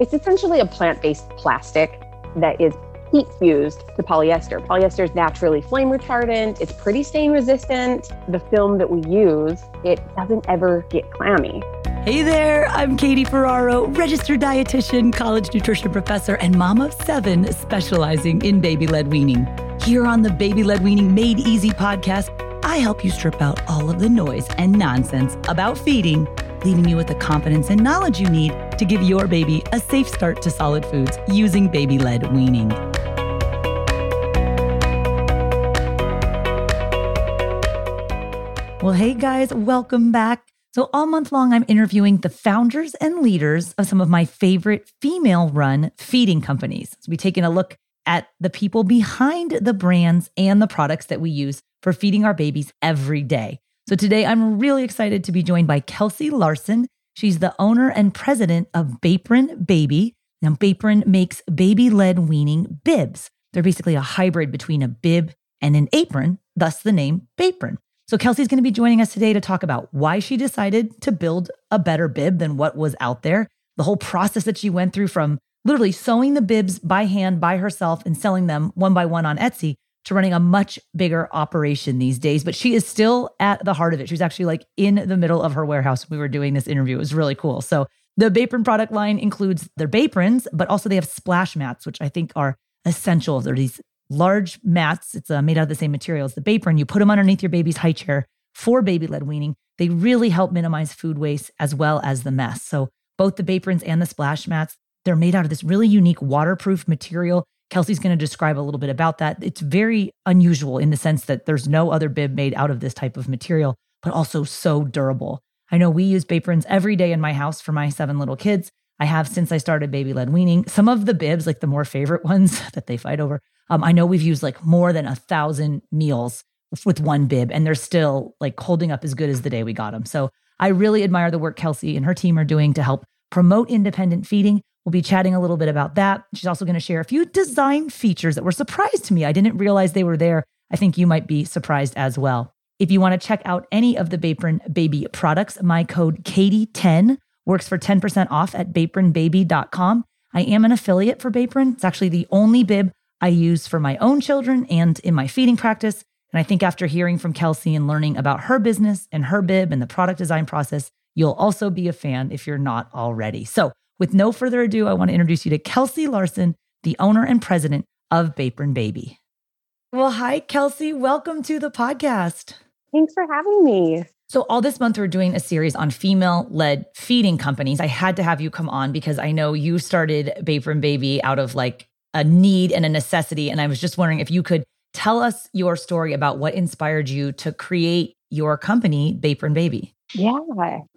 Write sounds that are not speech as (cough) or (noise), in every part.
It's essentially a plant based plastic that is heat fused to polyester. Polyester is naturally flame retardant, it's pretty stain resistant. The film that we use, it doesn't ever get clammy. Hey there, I'm Katie Ferraro, registered dietitian, college nutrition professor, and mom of seven specializing in baby led weaning. Here on the Baby Led Weaning Made Easy podcast, I help you strip out all of the noise and nonsense about feeding leaving you with the confidence and knowledge you need to give your baby a safe start to solid foods using baby led weaning. Well, hey guys, welcome back. So, all month long, I'm interviewing the founders and leaders of some of my favorite female run feeding companies. So, we're taking a look at the people behind the brands and the products that we use for feeding our babies every day. So today I'm really excited to be joined by Kelsey Larson. She's the owner and president of Bapron Baby. Now, Bapron makes baby led weaning bibs. They're basically a hybrid between a bib and an apron, thus the name Bapron. So, Kelsey's going to be joining us today to talk about why she decided to build a better bib than what was out there, the whole process that she went through from literally sewing the bibs by hand by herself and selling them one by one on Etsy to running a much bigger operation these days, but she is still at the heart of it. She's actually like in the middle of her warehouse. We were doing this interview. It was really cool. So the Bapron product line includes their Baprons, but also they have splash mats, which I think are essential. They're these large mats. It's uh, made out of the same material as the Bapron. You put them underneath your baby's high chair for baby led weaning. They really help minimize food waste as well as the mess. So both the Baprons and the splash mats, they're made out of this really unique waterproof material Kelsey's going to describe a little bit about that. It's very unusual in the sense that there's no other bib made out of this type of material, but also so durable. I know we use Baprons every day in my house for my seven little kids. I have since I started baby led weaning. Some of the bibs, like the more favorite (laughs) ones that they fight over, um, I know we've used like more than a thousand meals with one bib, and they're still like holding up as good as the day we got them. So I really admire the work Kelsey and her team are doing to help promote independent feeding, We'll be chatting a little bit about that. She's also going to share a few design features that were surprised to me. I didn't realize they were there. I think you might be surprised as well. If you want to check out any of the Bapron Baby products, my code Katie10 works for 10% off at bapronbaby.com. I am an affiliate for Bapron. It's actually the only bib I use for my own children and in my feeding practice. And I think after hearing from Kelsey and learning about her business and her bib and the product design process, you'll also be a fan if you're not already. So with no further ado, I want to introduce you to Kelsey Larson, the owner and president of Bapron Baby. Well, hi, Kelsey. Welcome to the podcast. Thanks for having me. So, all this month, we're doing a series on female led feeding companies. I had to have you come on because I know you started Bapron Baby out of like a need and a necessity. And I was just wondering if you could tell us your story about what inspired you to create your company, Bapron Baby. Yeah,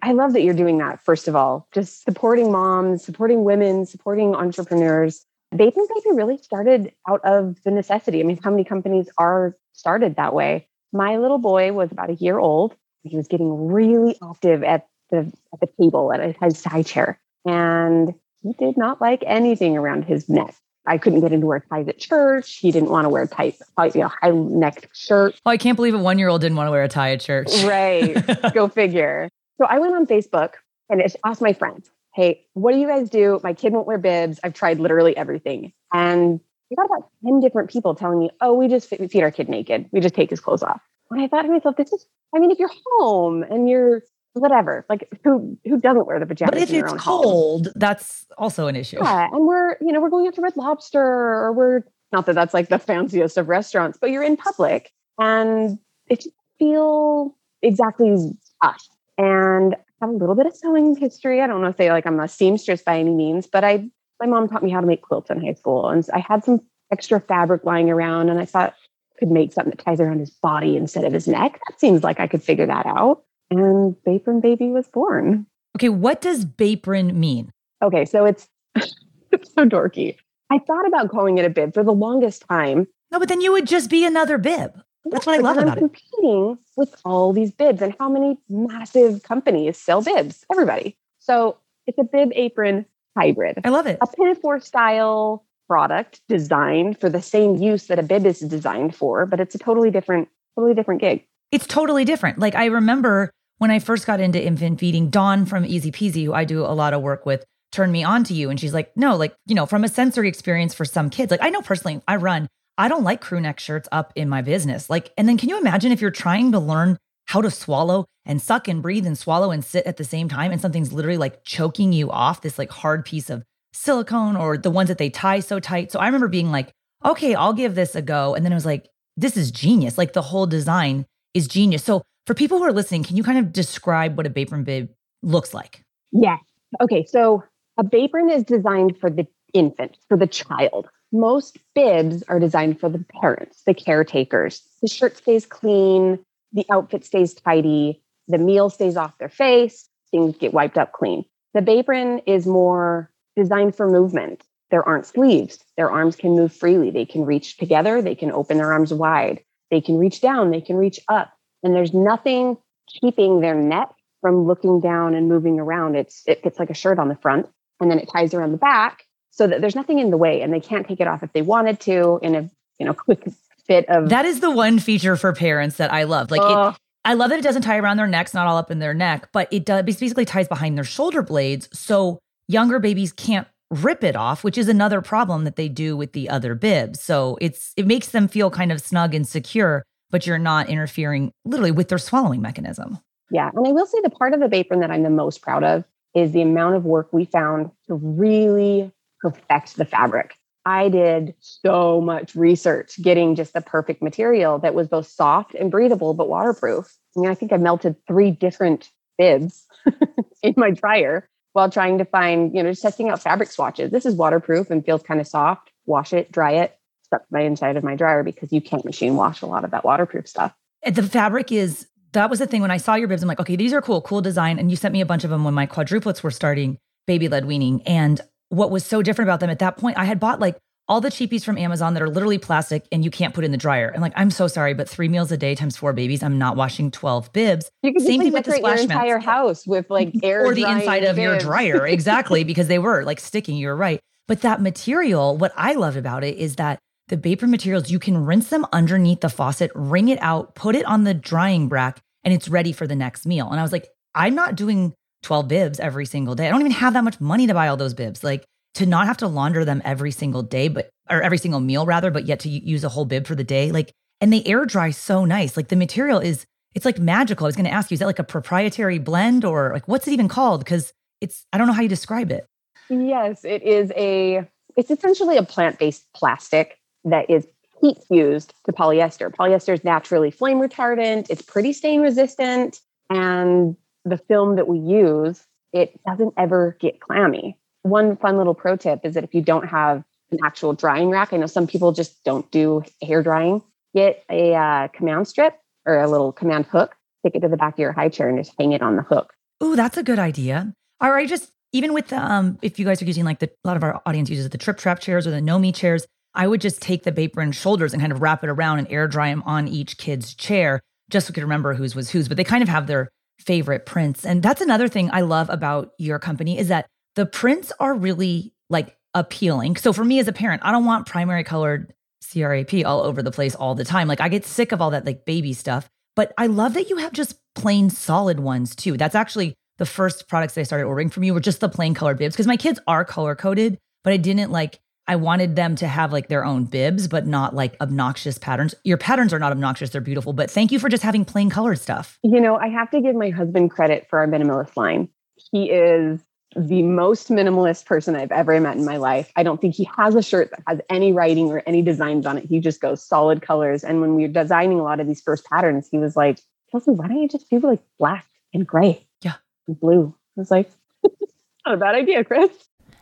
I love that you're doing that. First of all, just supporting moms, supporting women, supporting entrepreneurs. Bapron Baby really started out of the necessity. I mean, how many companies are started that way? My little boy was about a year old. He was getting really active at the at the table at his high chair, and he did not like anything around his neck. I couldn't get him to wear ties at church. He didn't want to wear tight, you know, high necked shirt. Oh, I can't believe a one year old didn't want to wear a tie at church. Right. (laughs) Go figure. So I went on Facebook and asked my friends, hey, what do you guys do? My kid won't wear bibs. I've tried literally everything. And we got about 10 different people telling me, oh, we just feed our kid naked. We just take his clothes off. And I thought to myself, this is, I mean, if you're home and you're whatever. Like who who doesn't wear the pajamas? But if it's own home? cold, that's also an issue. Yeah, and we're you know we're going out to Red Lobster or we're not that that's like the fanciest of restaurants, but you're in public and it just feel exactly us. And I have a little bit of sewing history. I don't want to say like I'm a seamstress by any means, but I my mom taught me how to make quilts in high school, and I had some extra fabric lying around, and I thought I could make something that ties around his body instead of his neck. That seems like I could figure that out. And Bapron Baby was born. Okay, what does Bapron mean? Okay, so it's it's (laughs) so dorky. I thought about calling it a bib for the longest time. No, but then you would just be another bib. That's what I love then about I'm it. competing with all these bibs, and how many massive companies sell bibs? Everybody. So it's a bib apron hybrid, I love it. a pinafore style product designed for the same use that a bib is designed for, but it's a totally different, totally different gig. It's totally different. Like I remember when I first got into infant feeding, Dawn from Easy Peasy, who I do a lot of work with, turned me on to you. And she's like, no, like, you know, from a sensory experience for some kids, like I know personally, I run, I don't like crew neck shirts up in my business. Like, and then can you imagine if you're trying to learn how to swallow and suck and breathe and swallow and sit at the same time and something's literally like choking you off this like hard piece of silicone or the ones that they tie so tight. So I remember being like, okay, I'll give this a go. And then it was like, this is genius. Like the whole design is genius. So for people who are listening, can you kind of describe what a Bapron bib looks like? Yes. Okay. So a apron is designed for the infant, for the child. Most bibs are designed for the parents, the caretakers. The shirt stays clean, the outfit stays tidy, the meal stays off their face, things get wiped up clean. The apron is more designed for movement. There aren't sleeves. Their arms can move freely. They can reach together, they can open their arms wide, they can reach down, they can reach up. And there's nothing keeping their neck from looking down and moving around. It's it fits like a shirt on the front and then it ties around the back so that there's nothing in the way and they can't take it off if they wanted to in a you know (laughs) quick fit of That is the one feature for parents that I love. Like it, oh. I love that it doesn't tie around their necks, not all up in their neck, but it does it basically ties behind their shoulder blades. So younger babies can't rip it off, which is another problem that they do with the other bibs. So it's it makes them feel kind of snug and secure, but you're not interfering literally with their swallowing mechanism. Yeah. And I will say the part of the apron that I'm the most proud of is the amount of work we found to really perfect the fabric. I did so much research getting just the perfect material that was both soft and breathable, but waterproof. I mean, I think I melted three different bibs (laughs) in my dryer while trying to find, you know, just testing out fabric swatches. This is waterproof and feels kind of soft. Wash it, dry it, stuck to my inside of my dryer because you can't machine wash a lot of that waterproof stuff. The fabric is that was the thing when I saw your bibs. I'm like, okay, these are cool, cool design. And you sent me a bunch of them when my quadruplets were starting baby led weaning. And what was so different about them at that point, I had bought like all the cheapies from Amazon that are literally plastic and you can't put in the dryer. And like, I'm so sorry, but three meals a day times four babies, I'm not washing 12 bibs. You could Same thing with the decorate your entire mats. house with like (laughs) air or the inside of your dryer. (laughs) Exactly, because they were like sticking. You're right. But that material, what I love about it is that the Bapron materials, you can rinse them underneath the faucet, wring it out, put it on the drying rack, and it's ready for the next meal. And I was like, I'm not doing 12 bibs every single day. I don't even have that much money to buy all those bibs. Like to not have to launder them every single day, but or every single meal rather, but yet to use a whole bib for the day. Like, and they air dry so nice. Like the material is, it's like magical. I was going to ask you, is that like a proprietary blend or like what's it even called? Because it's, I don't know how you describe it. Yes, it is a. It's essentially a plant-based plastic that is heat fused to polyester. Polyester is naturally flame retardant. It's pretty stain resistant, and the film that we use it doesn't ever get clammy. One fun little pro tip is that if you don't have an actual drying rack, I know some people just don't do hair drying. Get a uh, command strip or a little command hook, stick it to the back of your high chair, and just hang it on the hook. Ooh, that's a good idea. Or I just even with um, if you guys are using like the a lot of our audience uses the Tripp Trapp chairs or the Nomi chairs, I would just take the Bapron shoulders and kind of wrap it around and air dry them on each kid's chair, just so we could remember whose was whose. But they kind of have their favorite prints, and that's another thing I love about your company is that the prints are really like appealing. So for me as a parent, I don't want primary colored CRAP all over the place all the time. Like I get sick of all that like baby stuff. But I love that you have just plain solid ones too. That's actually the first products that I started ordering from you were just the plain colored bibs because my kids are color coded, but I didn't like I wanted them to have like their own bibs, but not like obnoxious patterns. Your patterns are not obnoxious, they're beautiful, but thank you for just having plain colored stuff. You know, I have to give my husband credit for our minimalist line. He is the most minimalist person I've ever met in my life. I don't think he has a shirt that has any writing or any designs on it. He just goes solid colors. And when we were designing a lot of these first patterns, he was like, Kelsey, why don't you just do like black and gray? Yeah. And blue. I was like, (laughs) not a bad idea, Chris.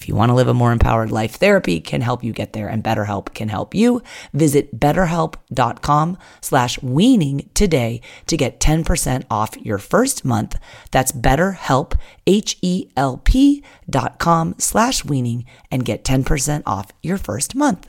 if you want to live a more empowered life, therapy can help you get there and BetterHelp can help you. Visit betterhelp.com slash weaning today to get 10% off your first month. That's betterhelp, H-E-L-P dot com slash weaning and get 10% off your first month.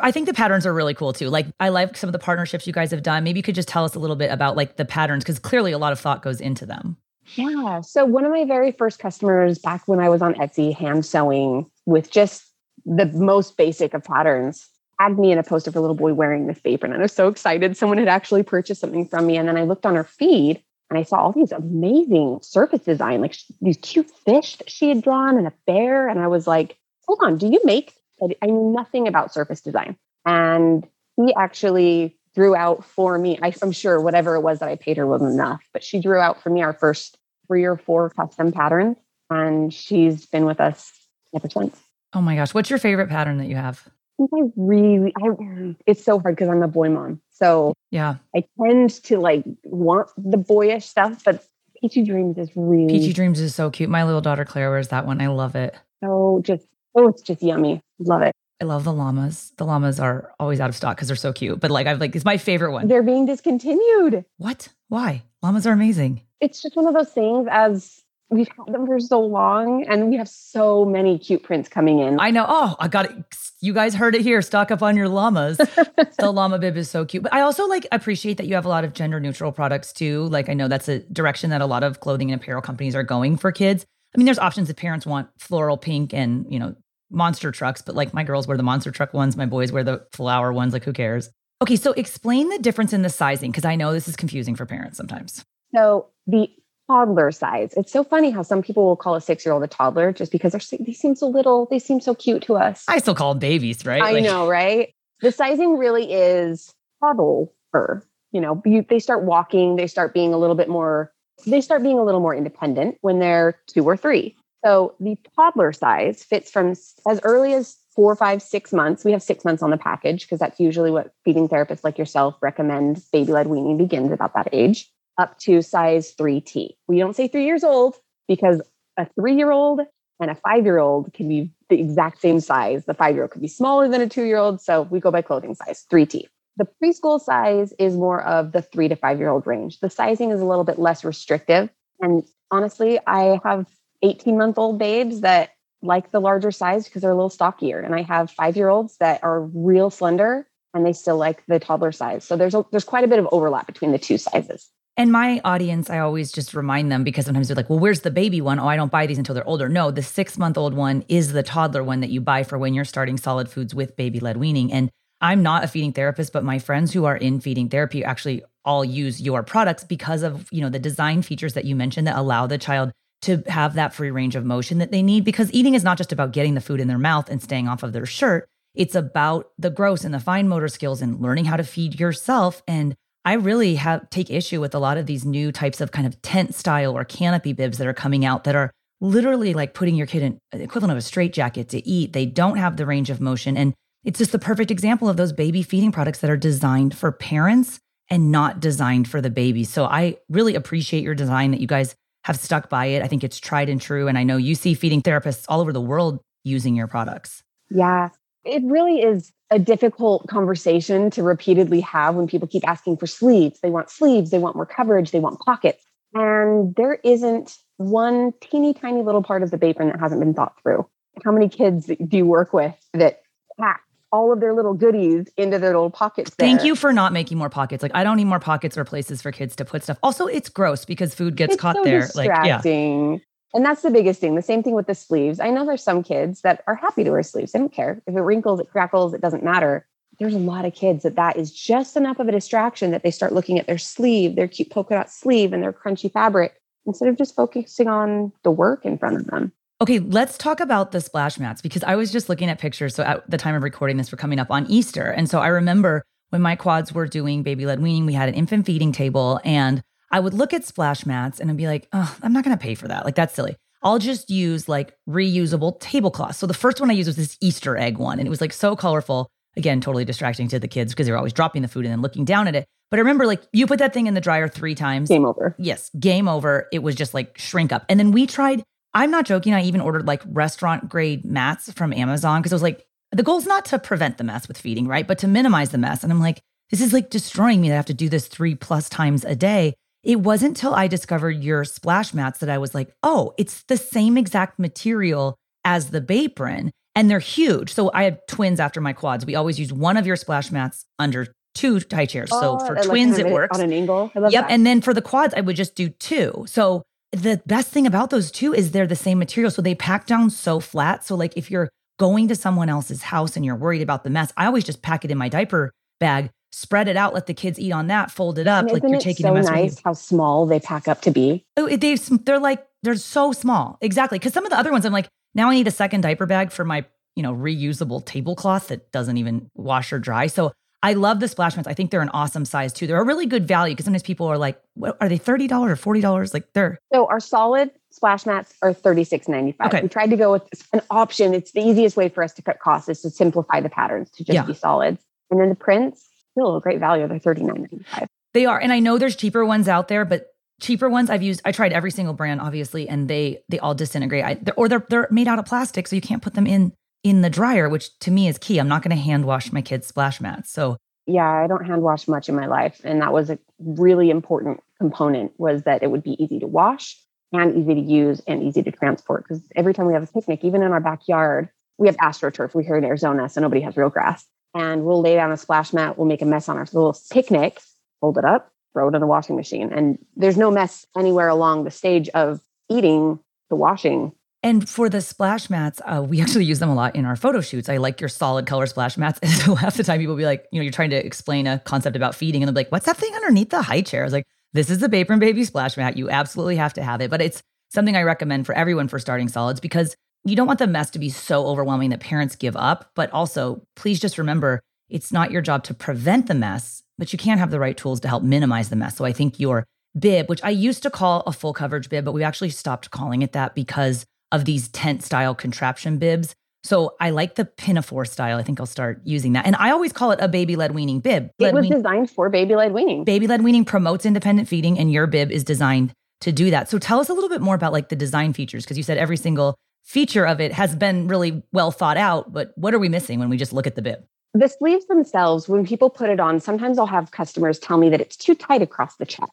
I think the patterns are really cool too. Like I like some of the partnerships you guys have done. Maybe you could just tell us a little bit about like the patterns because clearly a lot of thought goes into them. Yeah. So one of my very first customers back when I was on Etsy hand sewing with just the most basic of patterns tagged me in a post of her little boy wearing this apron. And I was so excited. Someone had actually purchased something from me. And then I looked on her feed and I saw all these amazing surface design, like these cute fish that she had drawn and a bear. And I was like, hold on, do you make? I knew nothing about surface design. And he actually drew out for me. I, am sure whatever it was that I paid her wasn't enough, but she drew out for me our first three or four custom patterns, and she's been with us ever since. Oh my gosh, what's your favorite pattern that you have? I, I really, I, it's so hard because I'm a boy mom. So yeah, I tend to like want the boyish stuff, but Peachy Dreams is really Peachy Dreams is so cute. My little daughter Claire wears that one. I love it. So just oh, it's just yummy. Love it. I love the llamas. The llamas are always out of stock because they're so cute. But like I've like it's my favorite one. They're being discontinued. What? Why? Llamas are amazing. It's just one of those things as we've had them for so long and we have so many cute prints coming in. I know. Oh, I got it. You guys heard it here. Stock up on your llamas. (laughs) the llama bib is so cute. But I also like appreciate that you have a lot of gender neutral products too. Like I know that's a direction that a lot of clothing and apparel companies are going for kids. I mean, there's options if parents want floral pink and, you know, monster trucks, but like my girls wear the monster truck ones, my boys wear the flower ones. Like, who cares? Okay, so explain the difference in the sizing because I know this is confusing for parents sometimes. So, the toddler size, it's so funny how some people will call a six year old a toddler just because they're, they seem so little, they seem so cute to us. I still call them babies, right? I like, know, right? The sizing really is toddler. You know, you, they start walking, they start being a little bit more, they start being a little more independent when they're two or three. So the toddler size fits from as early as four, five, six months. We have six months on the package because that's usually what feeding therapists like yourself recommend. Baby led weaning begins about that age, up to size 3T. We don't say three years old because a three year old and a five year old can be the exact same size. The five year old could be smaller than a two year old. So we go by clothing size, 3T. The preschool size is more of the three to five year old range. The sizing is a little bit less restrictive. And honestly, I have 18 month old babes that like the larger size because they're a little stockier. And I have five year olds that are real slender and they still like the toddler size. So there's a, there's quite a bit of overlap between the two sizes. And my audience, I always just remind them because sometimes they're like, well, where's the baby one? Oh, I don't buy these until they're older. No, the six month old one is the toddler one that you buy for when you're starting solid foods with baby led weaning. And I'm not a feeding therapist, but my friends who are in feeding therapy actually all use your products because of, you know, the design features that you mentioned that allow the child to have that free range of motion that they need because eating is not just about getting the food in their mouth and staying off of their shirt. It's about the gross and the fine motor skills and learning how to feed yourself. And I really have take issue with a lot of these new types of kind of tent style or canopy bibs that are coming out that are literally like putting your kid in the equivalent of a straitjacket to eat. They don't have the range of motion. And it's just the perfect example of those baby feeding products that are designed for parents and not designed for the baby. So I really appreciate your design that you guys have stuck by it. I think it's tried and true. And I know you see feeding therapists all over the world using your products. Yeah, it really is a difficult conversation to repeatedly have when people keep asking for sleeves. They want sleeves, they want more coverage, they want pockets. And there isn't one teeny tiny little part of the apron that hasn't been thought through. How many kids do you work with that pack all of their little goodies into their little pockets. There. Thank you for not making more pockets. Like I don't need more pockets or places for kids to put stuff. Also, it's gross because food gets it's caught so there. Distracting. Like yeah. And that's the biggest thing. The same thing with the sleeves. I know there's some kids that are happy to wear sleeves. They don't care if it wrinkles, it crackles, it doesn't matter. There's a lot of kids that that is just enough of a distraction that they start looking at their sleeve, their cute polka dot sleeve, and their crunchy fabric instead of just focusing on the work in front of them. Okay, let's talk about the splash mats because I was just looking at pictures. So at the time of recording this, we're coming up on Easter. And so I remember when my quads were doing baby led weaning, we had an infant feeding table and I would look at splash mats and I'd be like, oh, I'm not going to pay for that. Like, that's silly. I'll just use like reusable tablecloths. So the first one I used was this Easter egg one, and it was like so colorful. Again, totally distracting to the kids because they were always dropping the food and then looking down at it. But I remember like you put that thing in the dryer three times. Game over. Yes, game over. It was just like shrink up. And then we tried I'm not joking. I even ordered like restaurant grade mats from Amazon because I was like, the goal is not to prevent the mess with feeding, right? But to minimize the mess. And I'm like, this is like destroying me that I have to do this three plus times a day. It wasn't until I discovered your splash mats that I was like, oh, it's the same exact material as the Bapron and they're huge. So I have twins after my quads. We always use one of your splash mats under two high chairs. Oh, so for twins, it works on an angle. yep. That. And then for the quads, I would just do two. So the best thing about those two is they're the same material. So they pack down so flat. So, like, if you're going to someone else's house and you're worried about the mess, I always just pack it in my diaper bag, spread it out, let the kids eat on that, fold it up. like you're taking so nice how small they pack up to be. Oh, they they're like they're so small. Exactly. Because some of the other ones, I'm like, now I need a second diaper bag for my you know reusable tablecloth that doesn't even wash or dry. So I love the splash mats. I think they're an awesome size too. They're a really good value because sometimes people are like, what, are they $30 or $40? Like they're. So our solid splash mats are $36.95. Okay. We tried to go with an option. It's the easiest way for us to cut costs is to simplify the patterns to just yeah. be solids. And then the prints, still a great value. They're $39.95. They are. And I know there's cheaper ones out there, but cheaper ones I've used, I tried every single brand, obviously, and they they all disintegrate. I, they're, or they're they're made out of plastic, so you can't put them in in the dryer, which to me is key. I'm not going to hand wash my kids' splash mats. So yeah, I don't hand wash much in my life. And that was a really important component was that it would be easy to wash and easy to use and easy to transport. Because every time we have a picnic, even in our backyard, we have astroturf. We're here in Arizona, so nobody has real grass. And we'll lay down a splash mat, we'll make a mess on our little picnic, fold it up, throw it in the washing machine. And there's no mess anywhere along the stage of eating the washing and for the splash mats, uh, we (laughs) actually use them a lot in our photo shoots. I like your solid color splash mats. (laughs) And so half the time people will be like, you know, you're trying to explain a concept about feeding and they'll be like, what's that thing underneath the high chair? I was like, this is the Bapron Baby splash mat. You absolutely have to have it. But it's something I recommend for everyone for starting solids because you don't want the mess to be so overwhelming that parents give up. But also, please just remember it's not your job to prevent the mess, but you can have the right tools to help minimize the mess. So I think your bib, which I used to call a full coverage bib, but we actually stopped calling it that because of these tent style contraption bibs. So I like the pinafore style. I think I'll start using that. And I always call it a baby led weaning bib. It was designed for baby led weaning. Baby led weaning promotes independent feeding, and your bib is designed to do that. So tell us a little bit more about like the design features, because you said every single feature of it has been really well thought out. But what are we missing when we just look at the bib? The sleeves themselves, when people put it on, sometimes I'll have customers tell me that it's too tight across the chest.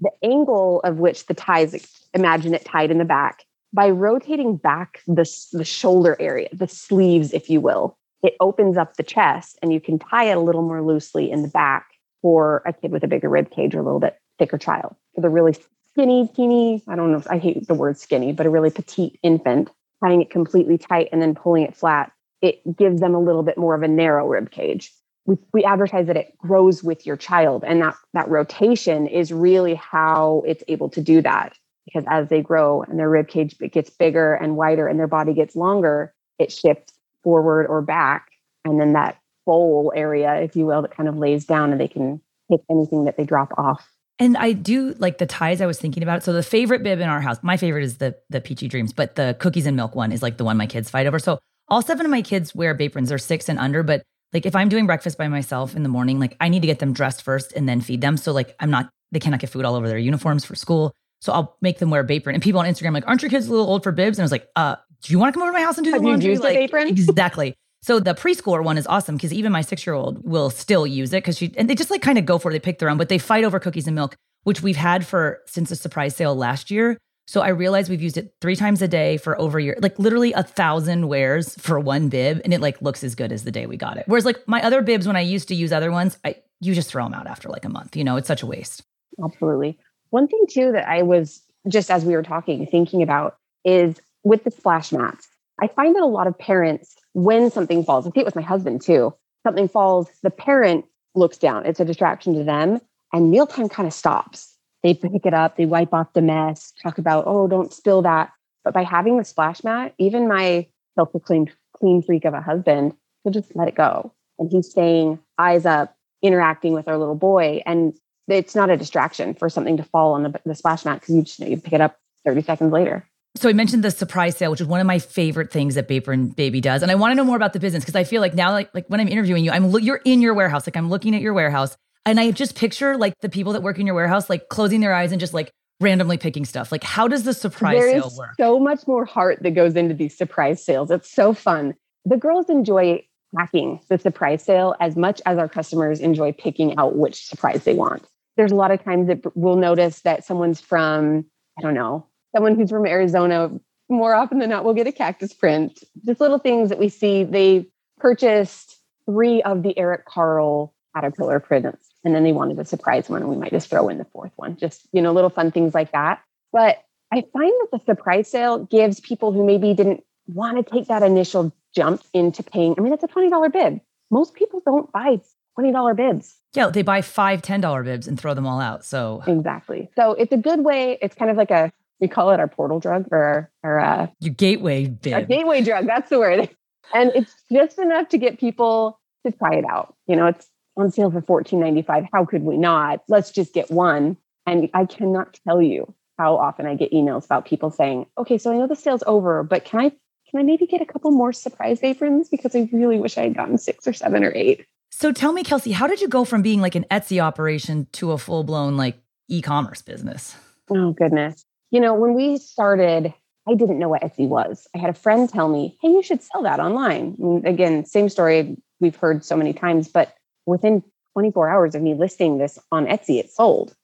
The angle of which the ties, imagine it tied in the back, by rotating back the, the shoulder area, the sleeves, if you will, it opens up the chest and you can tie it a little more loosely in the back for a kid with a bigger rib cage or a little bit thicker child. For the really skinny, teeny, I don't know I hate the word skinny, but a really petite infant, tying it completely tight and then pulling it flat, it gives them a little bit more of a narrow rib cage. We, we advertise that it grows with your child, and that that rotation is really how it's able to do that because as they grow and their rib cage gets bigger and wider and their body gets longer, it shifts forward or back. And then that bowl area, if you will, that kind of lays down and they can take anything that they drop off. And I do like the ties I was thinking about. So the favorite bib in our house, my favorite is the the peachy dreams, but the cookies and milk one is like the one my kids fight over. So all seven of my kids wear Baprons. They're six and under, but like if I'm doing breakfast by myself in the morning, like I need to get them dressed first and then feed them. So like I'm not they cannot get food all over their uniforms for school. So I'll make them wear a apron. And people on Instagram like, aren't your kids a little old for bibs? And I was like, uh, do you want to come over to my house and do Have the laundry? like, apron? (laughs) Exactly. So the preschooler one is awesome because even my six year old will still use it because she and they just like kind of go for it. They pick their own, but they fight over cookies and milk, which we've had for since the surprise sale last year. So I realized we've used it three times a day for over a year, like literally a thousand wears for one bib, and it like looks as good as the day we got it. Whereas like my other bibs, when I used to use other ones, I you just throw them out after like a month. You know, it's such a waste. Absolutely. One thing too that I was just as we were talking thinking about is with the splash mats. I find that a lot of parents, when something falls, I see it with my husband too. Something falls, the parent looks down. It's a distraction to them, and mealtime kind of stops. They pick it up, they wipe off the mess, talk about, oh, don't spill that. But by having the splash mat, even my self-proclaimed clean freak of a husband will just let it go. And he's staying eyes up, interacting with our little boy. And it's not a distraction for something to fall on the, the splash mat because you just know you pick it up 30 seconds later. So I mentioned the surprise sale, which is one of my favorite things that Bapron Baby does, and I want to know more about the business because I feel like now, like like when I'm interviewing you, I'm lo- you're in your warehouse, like I'm looking at your warehouse, and I just picture like the people that work in your warehouse, like closing their eyes and just like randomly picking stuff. Like, how does the surprise There sale work? so much more heart that goes into these surprise sales. It's so fun. The girls enjoy hacking the surprise sale as much as our customers enjoy picking out which surprise they want. There's a lot of times that we'll notice that someone's from, I don't know, someone who's from Arizona. More often than not, we'll get a cactus print. Just little things that we see. They purchased three of the Eric Carle caterpillar prints, and then they wanted a surprise one, and we might just throw in the fourth one. Just you know, little fun things like that. But I find that the surprise sale gives people who maybe didn't want to take that initial jump into paying. I mean, it's a $20 bid. Most people don't buy $20 bibs. Yeah, they buy five ten dollar bibs and throw them all out. So Exactly. So it's a good way. It's kind of like a, we call it our portal drug or our, uh, your gateway a bib. gateway drug. That's the word. And it's just enough to get people to try it out. You know, it's on sale for $14.95. How could we not? Let's just get one. And I cannot tell you how often I get emails about people saying, okay, so I know the sale's over, but can I can I maybe get a couple more surprise aprons? Because I really wish I had gotten six or seven or eight. So tell me, Kelsey, how did you go from being like an Etsy operation to a full blown like e-commerce business? Oh goodness. You know, when we started, I didn't know what Etsy was. I had a friend tell me, hey, you should sell that online. And again, same story we've heard so many times, but within 24 hours of me listing this on Etsy, it sold.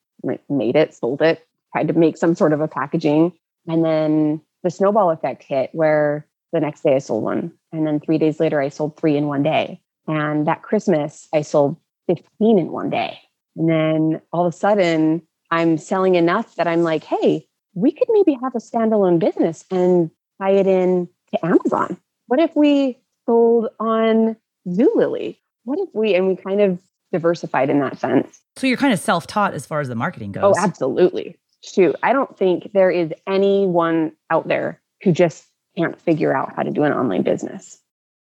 Made it, sold it, tried to make some sort of a packaging. And then the snowball effect hit where the next day I sold one. And then three days later, I sold three in one day. And that Christmas, I sold 15 in one day. And then all of a sudden, I'm selling enough that I'm like, hey, we could maybe have a standalone business and tie it in to Amazon. What if we sold on Zulily? What if we, and we kind of diversified in that sense. So you're kind of self-taught as far as the marketing goes. Oh, absolutely. Shoot, I don't think there is anyone out there who just can't figure out how to do an online business.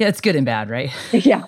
Yeah, it's good and bad, right? (laughs) yeah,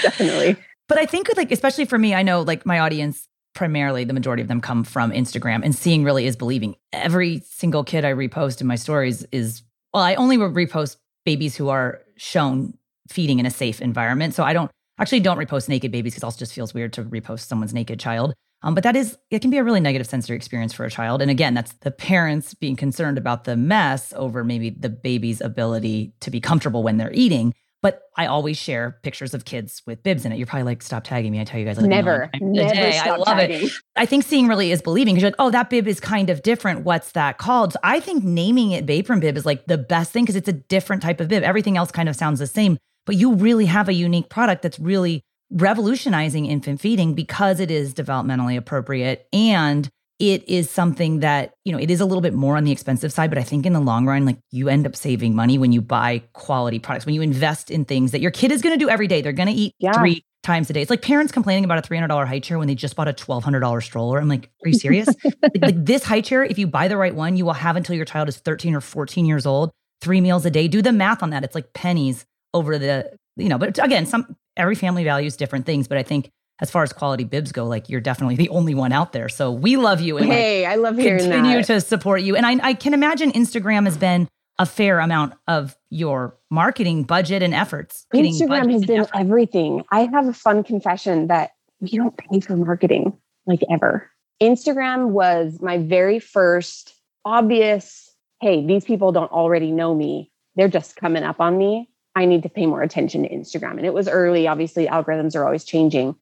definitely. But I think like especially for me, I know like my audience primarily the majority of them come from Instagram and seeing really is believing. Every single kid I repost in my stories is well, I only repost babies who are shown feeding in a safe environment. So I don't actually don't repost naked babies because it also just feels weird to repost someone's naked child. Um, but that is it can be a really negative sensory experience for a child. And again, that's the parents being concerned about the mess over maybe the baby's ability to be comfortable when they're eating. But I always share pictures of kids with bibs in it. You're probably like, stop tagging me. I tell you guys like never, never day. stop I love tagging. it. I think seeing really is believing because you're like, oh, that bib is kind of different. What's that called? So I think naming it Bapron bib is like the best thing because it's a different type of bib. Everything else kind of sounds the same, but you really have a unique product that's really revolutionizing infant feeding because it is developmentally appropriate and it is something that, you know, it is a little bit more on the expensive side, but I think in the long run, like you end up saving money when you buy quality products, when you invest in things that your kid is going to do every day. They're going to eat Yeah. three times a day. It's like parents complaining about a $300 high chair when they just bought a $1,200 stroller. I'm like, are you serious? (laughs) like, like this high chair, if you buy the right one, you will have until your child is 13 or 14 years old, three meals a day. Do the math on that. It's like pennies over the, you know, but again, some every family values different things. But I think as far as quality bibs go, like you're definitely the only one out there. So we love you. And hey, like, I love hearing continue that. to support you. And I, I can imagine Instagram has been a fair amount of your marketing budget and efforts. Instagram has been effort. everything. I have a fun confession that we don't pay for marketing like ever. Instagram was my very first obvious, hey, these people don't already know me. They're just coming up on me. I need to pay more attention to Instagram. And it was early. Obviously, algorithms are always changing.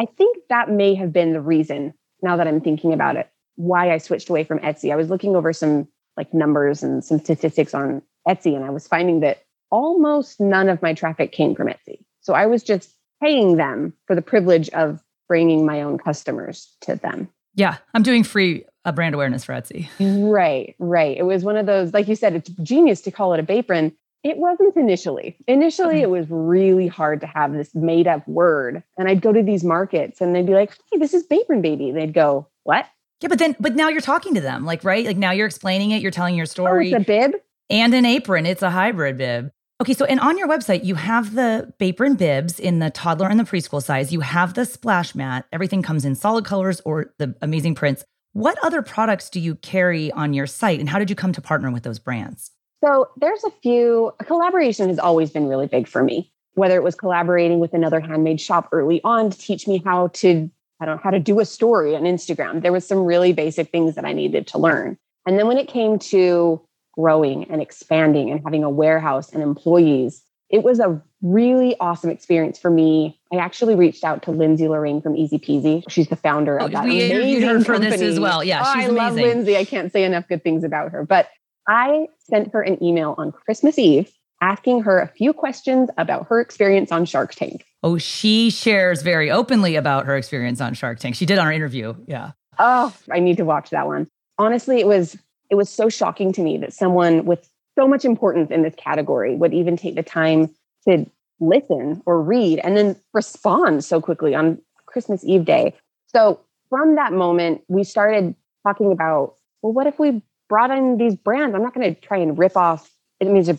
I think that may have been the reason, now that I'm thinking about it, why I switched away from Etsy. I was looking over some like numbers and some statistics on Etsy, and I was finding that almost none of my traffic came from Etsy. So I was just paying them for the privilege of bringing my own customers to them. Yeah, I'm doing free uh, brand awareness for Etsy. Right, right. It was one of those, like you said, it's genius to call it a Bapron. It wasn't initially. Initially, mm-hmm. it was really hard to have this made up word. And I'd go to these markets and they'd be like, hey, this is Bapron Baby. And they'd go, what? Yeah, but then, but now you're talking to them, like, right? Like now you're explaining it, you're telling your story. Oh, it's a bib and an apron. It's a hybrid bib. Okay, so and on your website, you have the Bapron bibs in the toddler and the preschool size. You have the splash mat. Everything comes in solid colors or the amazing prints. What other products do you carry on your site, and how did you come to partner with those brands? So there's a few. Collaboration has always been really big for me. Whether it was collaborating with another handmade shop early on to teach me how to I don't know how to do a story on Instagram. There was some really basic things that I needed to learn. And then when it came to growing and expanding and having a warehouse and employees, it was a really awesome experience for me. I actually reached out to Lindsey Laurain from Easy Peasy. She's the founder of oh, that. We interviewed her for company. this as well. Yeah, oh, she's I amazing. love Lindsey. I can't say enough good things about her. But I sent her an email on Christmas Eve asking her a few questions about her experience on Shark Tank. Oh, she shares very openly about her experience on Shark Tank. She did on our interview. Yeah. Oh, I need to watch that one. Honestly, it was it was so shocking to me that someone with so much importance in this category would even take the time to listen or read and then respond so quickly on Christmas Eve day. So from that moment, we started talking about, well, what if we brought in these brands? I'm not going to try and rip off. It means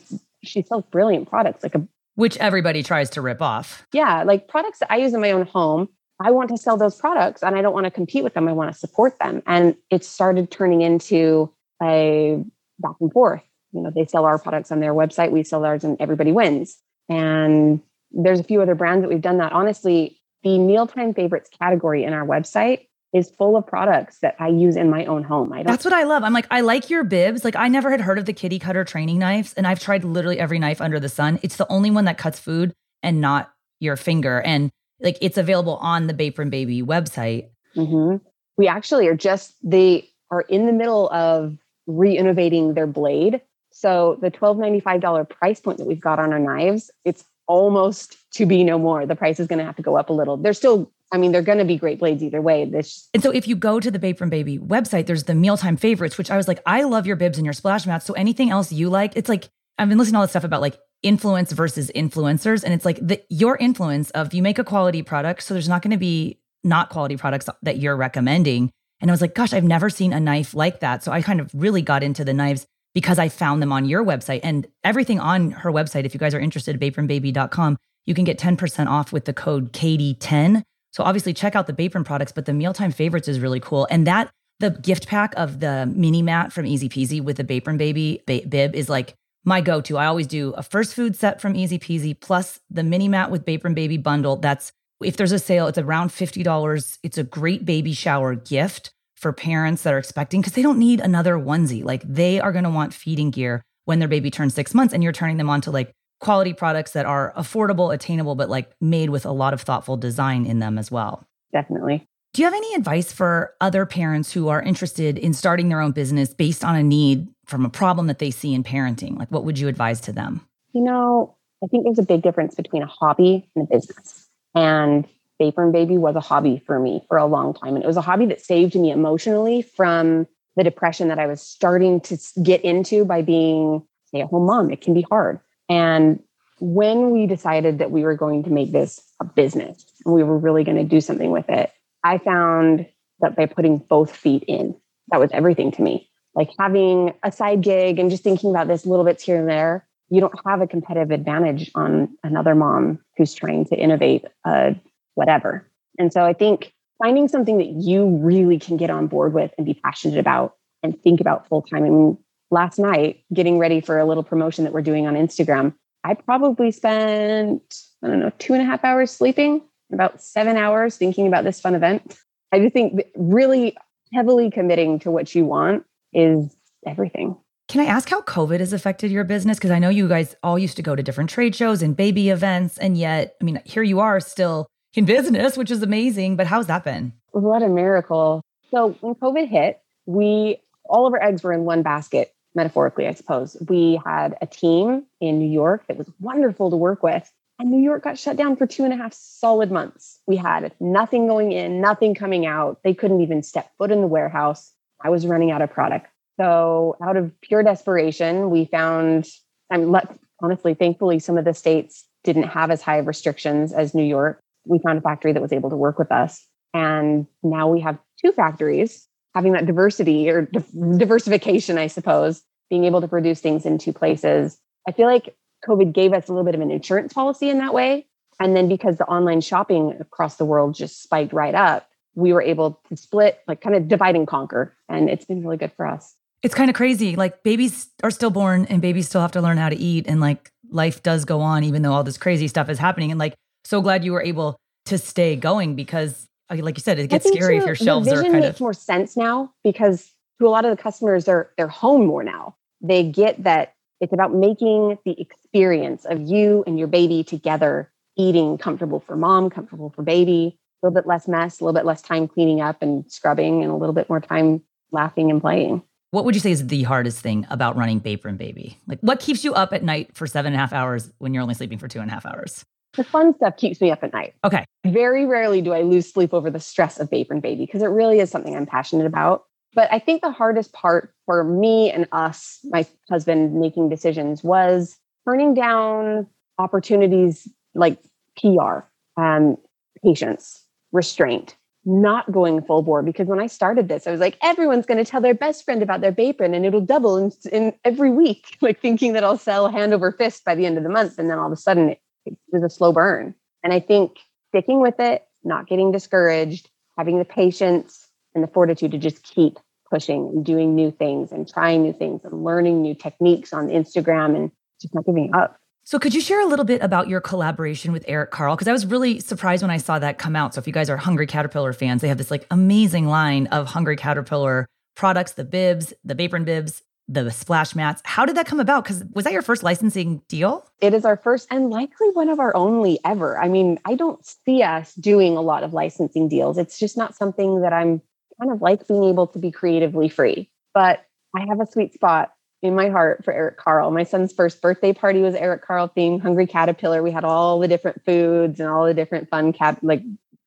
she sells brilliant products, like a which everybody tries to rip off. Yeah, like products that I use in my own home. I want to sell those products and I don't want to compete with them. I want to support them. And it started turning into a back and forth. You know, they sell our products on their website, we sell ours, and everybody wins. And there's a few other brands that we've done that. Honestly, the mealtime favorites category in our website is full of products that I use in my own home. I That's what I love. I'm like, I like your bibs. Like, I never had heard of the Kiddikutter training knives, and I've tried literally every knife under the sun. It's the only one that cuts food and not your finger. And like, it's available on the Bapron Baby website. Mm-hmm. We actually are just, they are in the middle of re-innovating their blade. So the $12.95 price point that we've got on our knives, it's almost to be no more. The price is going to have to go up a little. They're still, I mean, they're going to be great blades either way. This and so if you go to the Bapron Baby website, there's the mealtime favorites, which I was like, I love your bibs and your splash mats. So anything else you like, it's like I've been listening to all this stuff about like influence versus influencers, and it's like the your influence of you make a quality product, so there's not going to be not quality products that you're recommending. And I was like, gosh, I've never seen a knife like that. So I kind of really got into the knives because I found them on your website and everything on her website. If you guys are interested, bapronbaby.com, you can get 10% off with the code Katie10. So obviously check out the Bapron products, but the mealtime favorites is really cool. And that the gift pack of the mini mat from Easy Peasy with the Bapron Baby bib is like my go-to. I always do a first food set from Easy Peasy plus the mini mat with Bapron Baby bundle. That's if there's a sale, it's around $50. It's a great baby shower gift for parents that are expecting because they don't need another onesie. Like they are going to want feeding gear when their baby turns six months and you're turning them on to like quality products that are affordable, attainable, but like made with a lot of thoughtful design in them as well. Definitely. Do you have any advice for other parents who are interested in starting their own business based on a need from a problem that they see in parenting? Like, what would you advise to them? You know, I think there's a big difference between a hobby and a business. And Bapron Baby was a hobby for me for a long time. And it was a hobby that saved me emotionally from the depression that I was starting to get into by being stay at home mom. It can be hard. And when we decided that we were going to make this a business and we were really going to do something with it, I found that by putting both feet in, that was everything to me. Like having a side gig and just thinking about this little bits here and there, you don't have a competitive advantage on another mom who's trying to innovate uh, whatever. And so I think finding something that you really can get on board with and be passionate about and think about full time. I mean, last night, getting ready for a little promotion that we're doing on Instagram, I probably spent, I don't know, two and a half hours sleeping, about seven hours thinking about this fun event. I do think really heavily committing to what you want is everything. Can I ask how COVID has affected your business? Because I know you guys all used to go to different trade shows and baby events. And yet, I mean, here you are still in business, which is amazing. But how's that been? What a miracle. So when COVID hit, we all of our eggs were in one basket, metaphorically, I suppose. We had a team in New York that was wonderful to work with. And New York got shut down for two and a half solid months. We had nothing going in, nothing coming out. They couldn't even step foot in the warehouse. I was running out of product. So, out of pure desperation, we found, I'm honestly, thankfully, some of the states didn't have as high of restrictions as New York. We found a factory that was able to work with us. And now we have two factories having that diversity or di- diversification, I suppose, being able to produce things in two places. I feel like COVID gave us a little bit of an insurance policy in that way. And then because the online shopping across the world just spiked right up, we were able to split, like kind of divide and conquer. And it's been really good for us. It's kind of crazy. Like babies are still born and babies still have to learn how to eat. And like life does go on, even though all this crazy stuff is happening. And like, so glad you were able to stay going because, like you said, it gets scary if your shelves the vision are kind makes of. more sense now because to a lot of the customers, they're they're home more now. They get that it's about making the experience of you and your baby together eating comfortable for mom, comfortable for baby, a little bit less mess, a little bit less time cleaning up and scrubbing, and a little bit more time laughing and playing. What would you say is the hardest thing about running Bapron Baby? Like, what keeps you up at night for seven and a half hours when you're only sleeping for two and a half hours? The fun stuff keeps me up at night. Okay. Very rarely do I lose sleep over the stress of Bapron Baby because it really is something I'm passionate about. But I think the hardest part for me and us, my husband making decisions, was turning down opportunities like PR, um, patience, restraint, not going full bore. Because when I started this, I was like, everyone's going to tell their best friend about their Bapron and it'll double in, in every week, (laughs) like thinking that I'll sell hand over fist by the end of the month. And then all of a sudden it, it was a slow burn. And I think sticking with it, not getting discouraged, having the patience and the fortitude to just keep pushing and doing new things and trying new things and learning new techniques on Instagram and just not giving up. So, could you share a little bit about your collaboration with Eric Carle? Because I was really surprised when I saw that come out. So, if you guys are Hungry Caterpillar fans, they have this like amazing line of Hungry Caterpillar products the bibs, the Bapron bibs, the splash mats. How did that come about? Because was that your first licensing deal? It is our first and likely one of our only ever. I mean, I don't see us doing a lot of licensing deals. It's just not something that I'm kind of like being able to be creatively free. But I have a sweet spot in my heart for Eric Carle. My son's first birthday party was Eric Carle themed Hungry Caterpillar. We had all the different foods and all the different fun cap like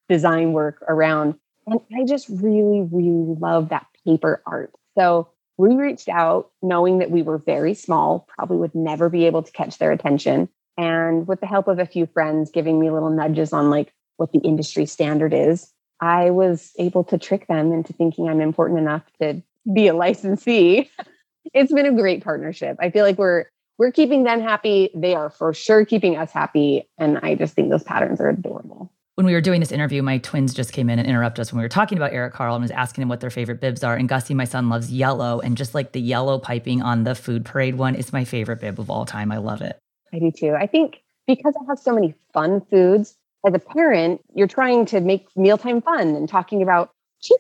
design work around. And I just really, really love that paper art. So we reached out knowing that we were very small, probably would never be able to catch their attention. And with the help of a few friends giving me little nudges on like what the industry standard is, I was able to trick them into thinking I'm important enough to be a licensee. (laughs) it's been a great partnership. I feel like we're we're keeping them happy. They are for sure keeping us happy. And I just think those patterns are adorable. When we were doing this interview, my twins just came in and interrupted us when we were talking about Eric Carle and was asking him what their favorite bibs are. And Gussie, my son, loves yellow. And just like the yellow piping on the food parade one is my favorite bib of all time. I love it. I do too. I think because I have so many fun foods, as a parent, you're trying to make mealtime fun and talking about cheese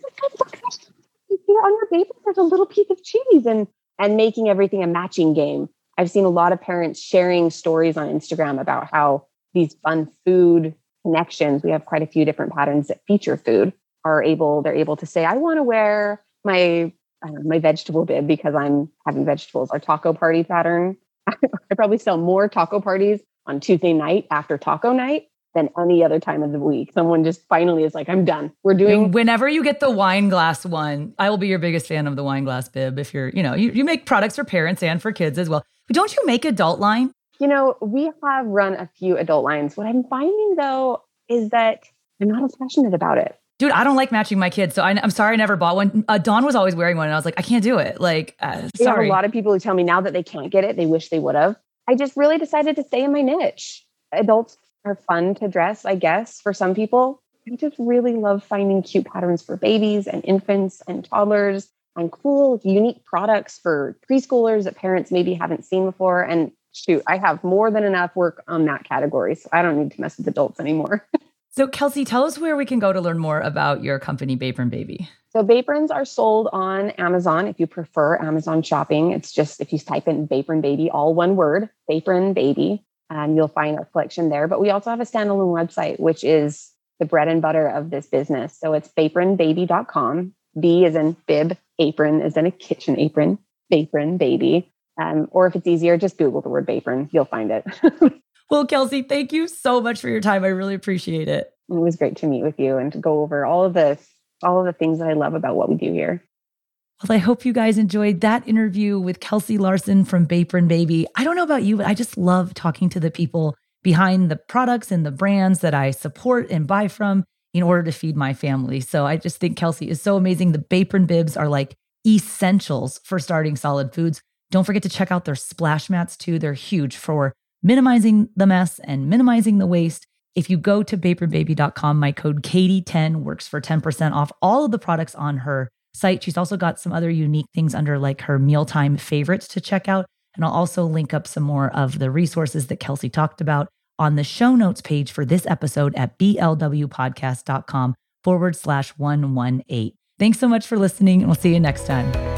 on your paper, there's a little piece of cheese and and making everything a matching game. I've seen a lot of parents sharing stories on Instagram about how these fun food connections, we have quite a few different patterns that feature food, are able, they're able to say, I want to wear my know, my vegetable bib because I'm having vegetables. Our taco party pattern. (laughs) I probably sell more taco parties on Tuesday night after taco night than any other time of the week. Someone just finally is like, I'm done. We're doing. Whenever you get the wine glass one, I will be your biggest fan of the wine glass bib. If you're, you know, you, you make products for parents and for kids as well. But don't you make adult line? You know, we have run a few adult lines. What I'm finding though is that I'm not as passionate about it. Dude, I don't like matching my kids, so I, am sorry I never bought one. Uh, Dawn was always wearing one, and I was like, I can't do it. Like, uh, We have sorry. a lot of people who tell me now that they can't get it, they wish they would have. I just really decided to stay in my niche. Adults are fun to dress, I guess, for some people. I just really love finding cute patterns for babies and infants and toddlers and cool, unique products for preschoolers that parents maybe haven't seen before. And shoot, I have more than enough work on that category. So I don't need to mess with adults anymore. (laughs) So, Kelsey, tell us where we can go to learn more about your company, Bapron Baby. So Baprons are sold on Amazon if you prefer Amazon shopping. It's just if you type in Bapron Baby, all one word, Bapron Baby, and you'll find our collection there. But we also have a standalone website, which is the bread and butter of this business. So it's bapronbaby.com. B is in bib, apron is in a kitchen apron, Bapron Baby. Um, or if it's easier, just Google the word Bapron. You'll find it. (laughs) Well, Kelsey, thank you so much for your time. I really appreciate it. It was great to meet with you and to go over all of the all of the things that I love about what we do here. Well, I hope you guys enjoyed that interview with Kelsey Larson from Bapron Baby. I don't know about you, but I just love talking to the people behind the products and the brands that I support and buy from in order to feed my family. So I just think Kelsey is so amazing. The Bapron bibs are like essentials for starting solid foods. Don't forget to check out their splash mats too. They're huge for minimizing the mess and minimizing the waste. If you go to bapronbaby.com, my code Katie10 works for 10% off all of the products on her site. She's also got some other unique things under like her mealtime favorites to check out. And I'll also link up some more of the resources that Kelsey talked about on the show notes page for this episode at blwpodcast.com forward slash 118. Thanks so much for listening, and we'll see you next time.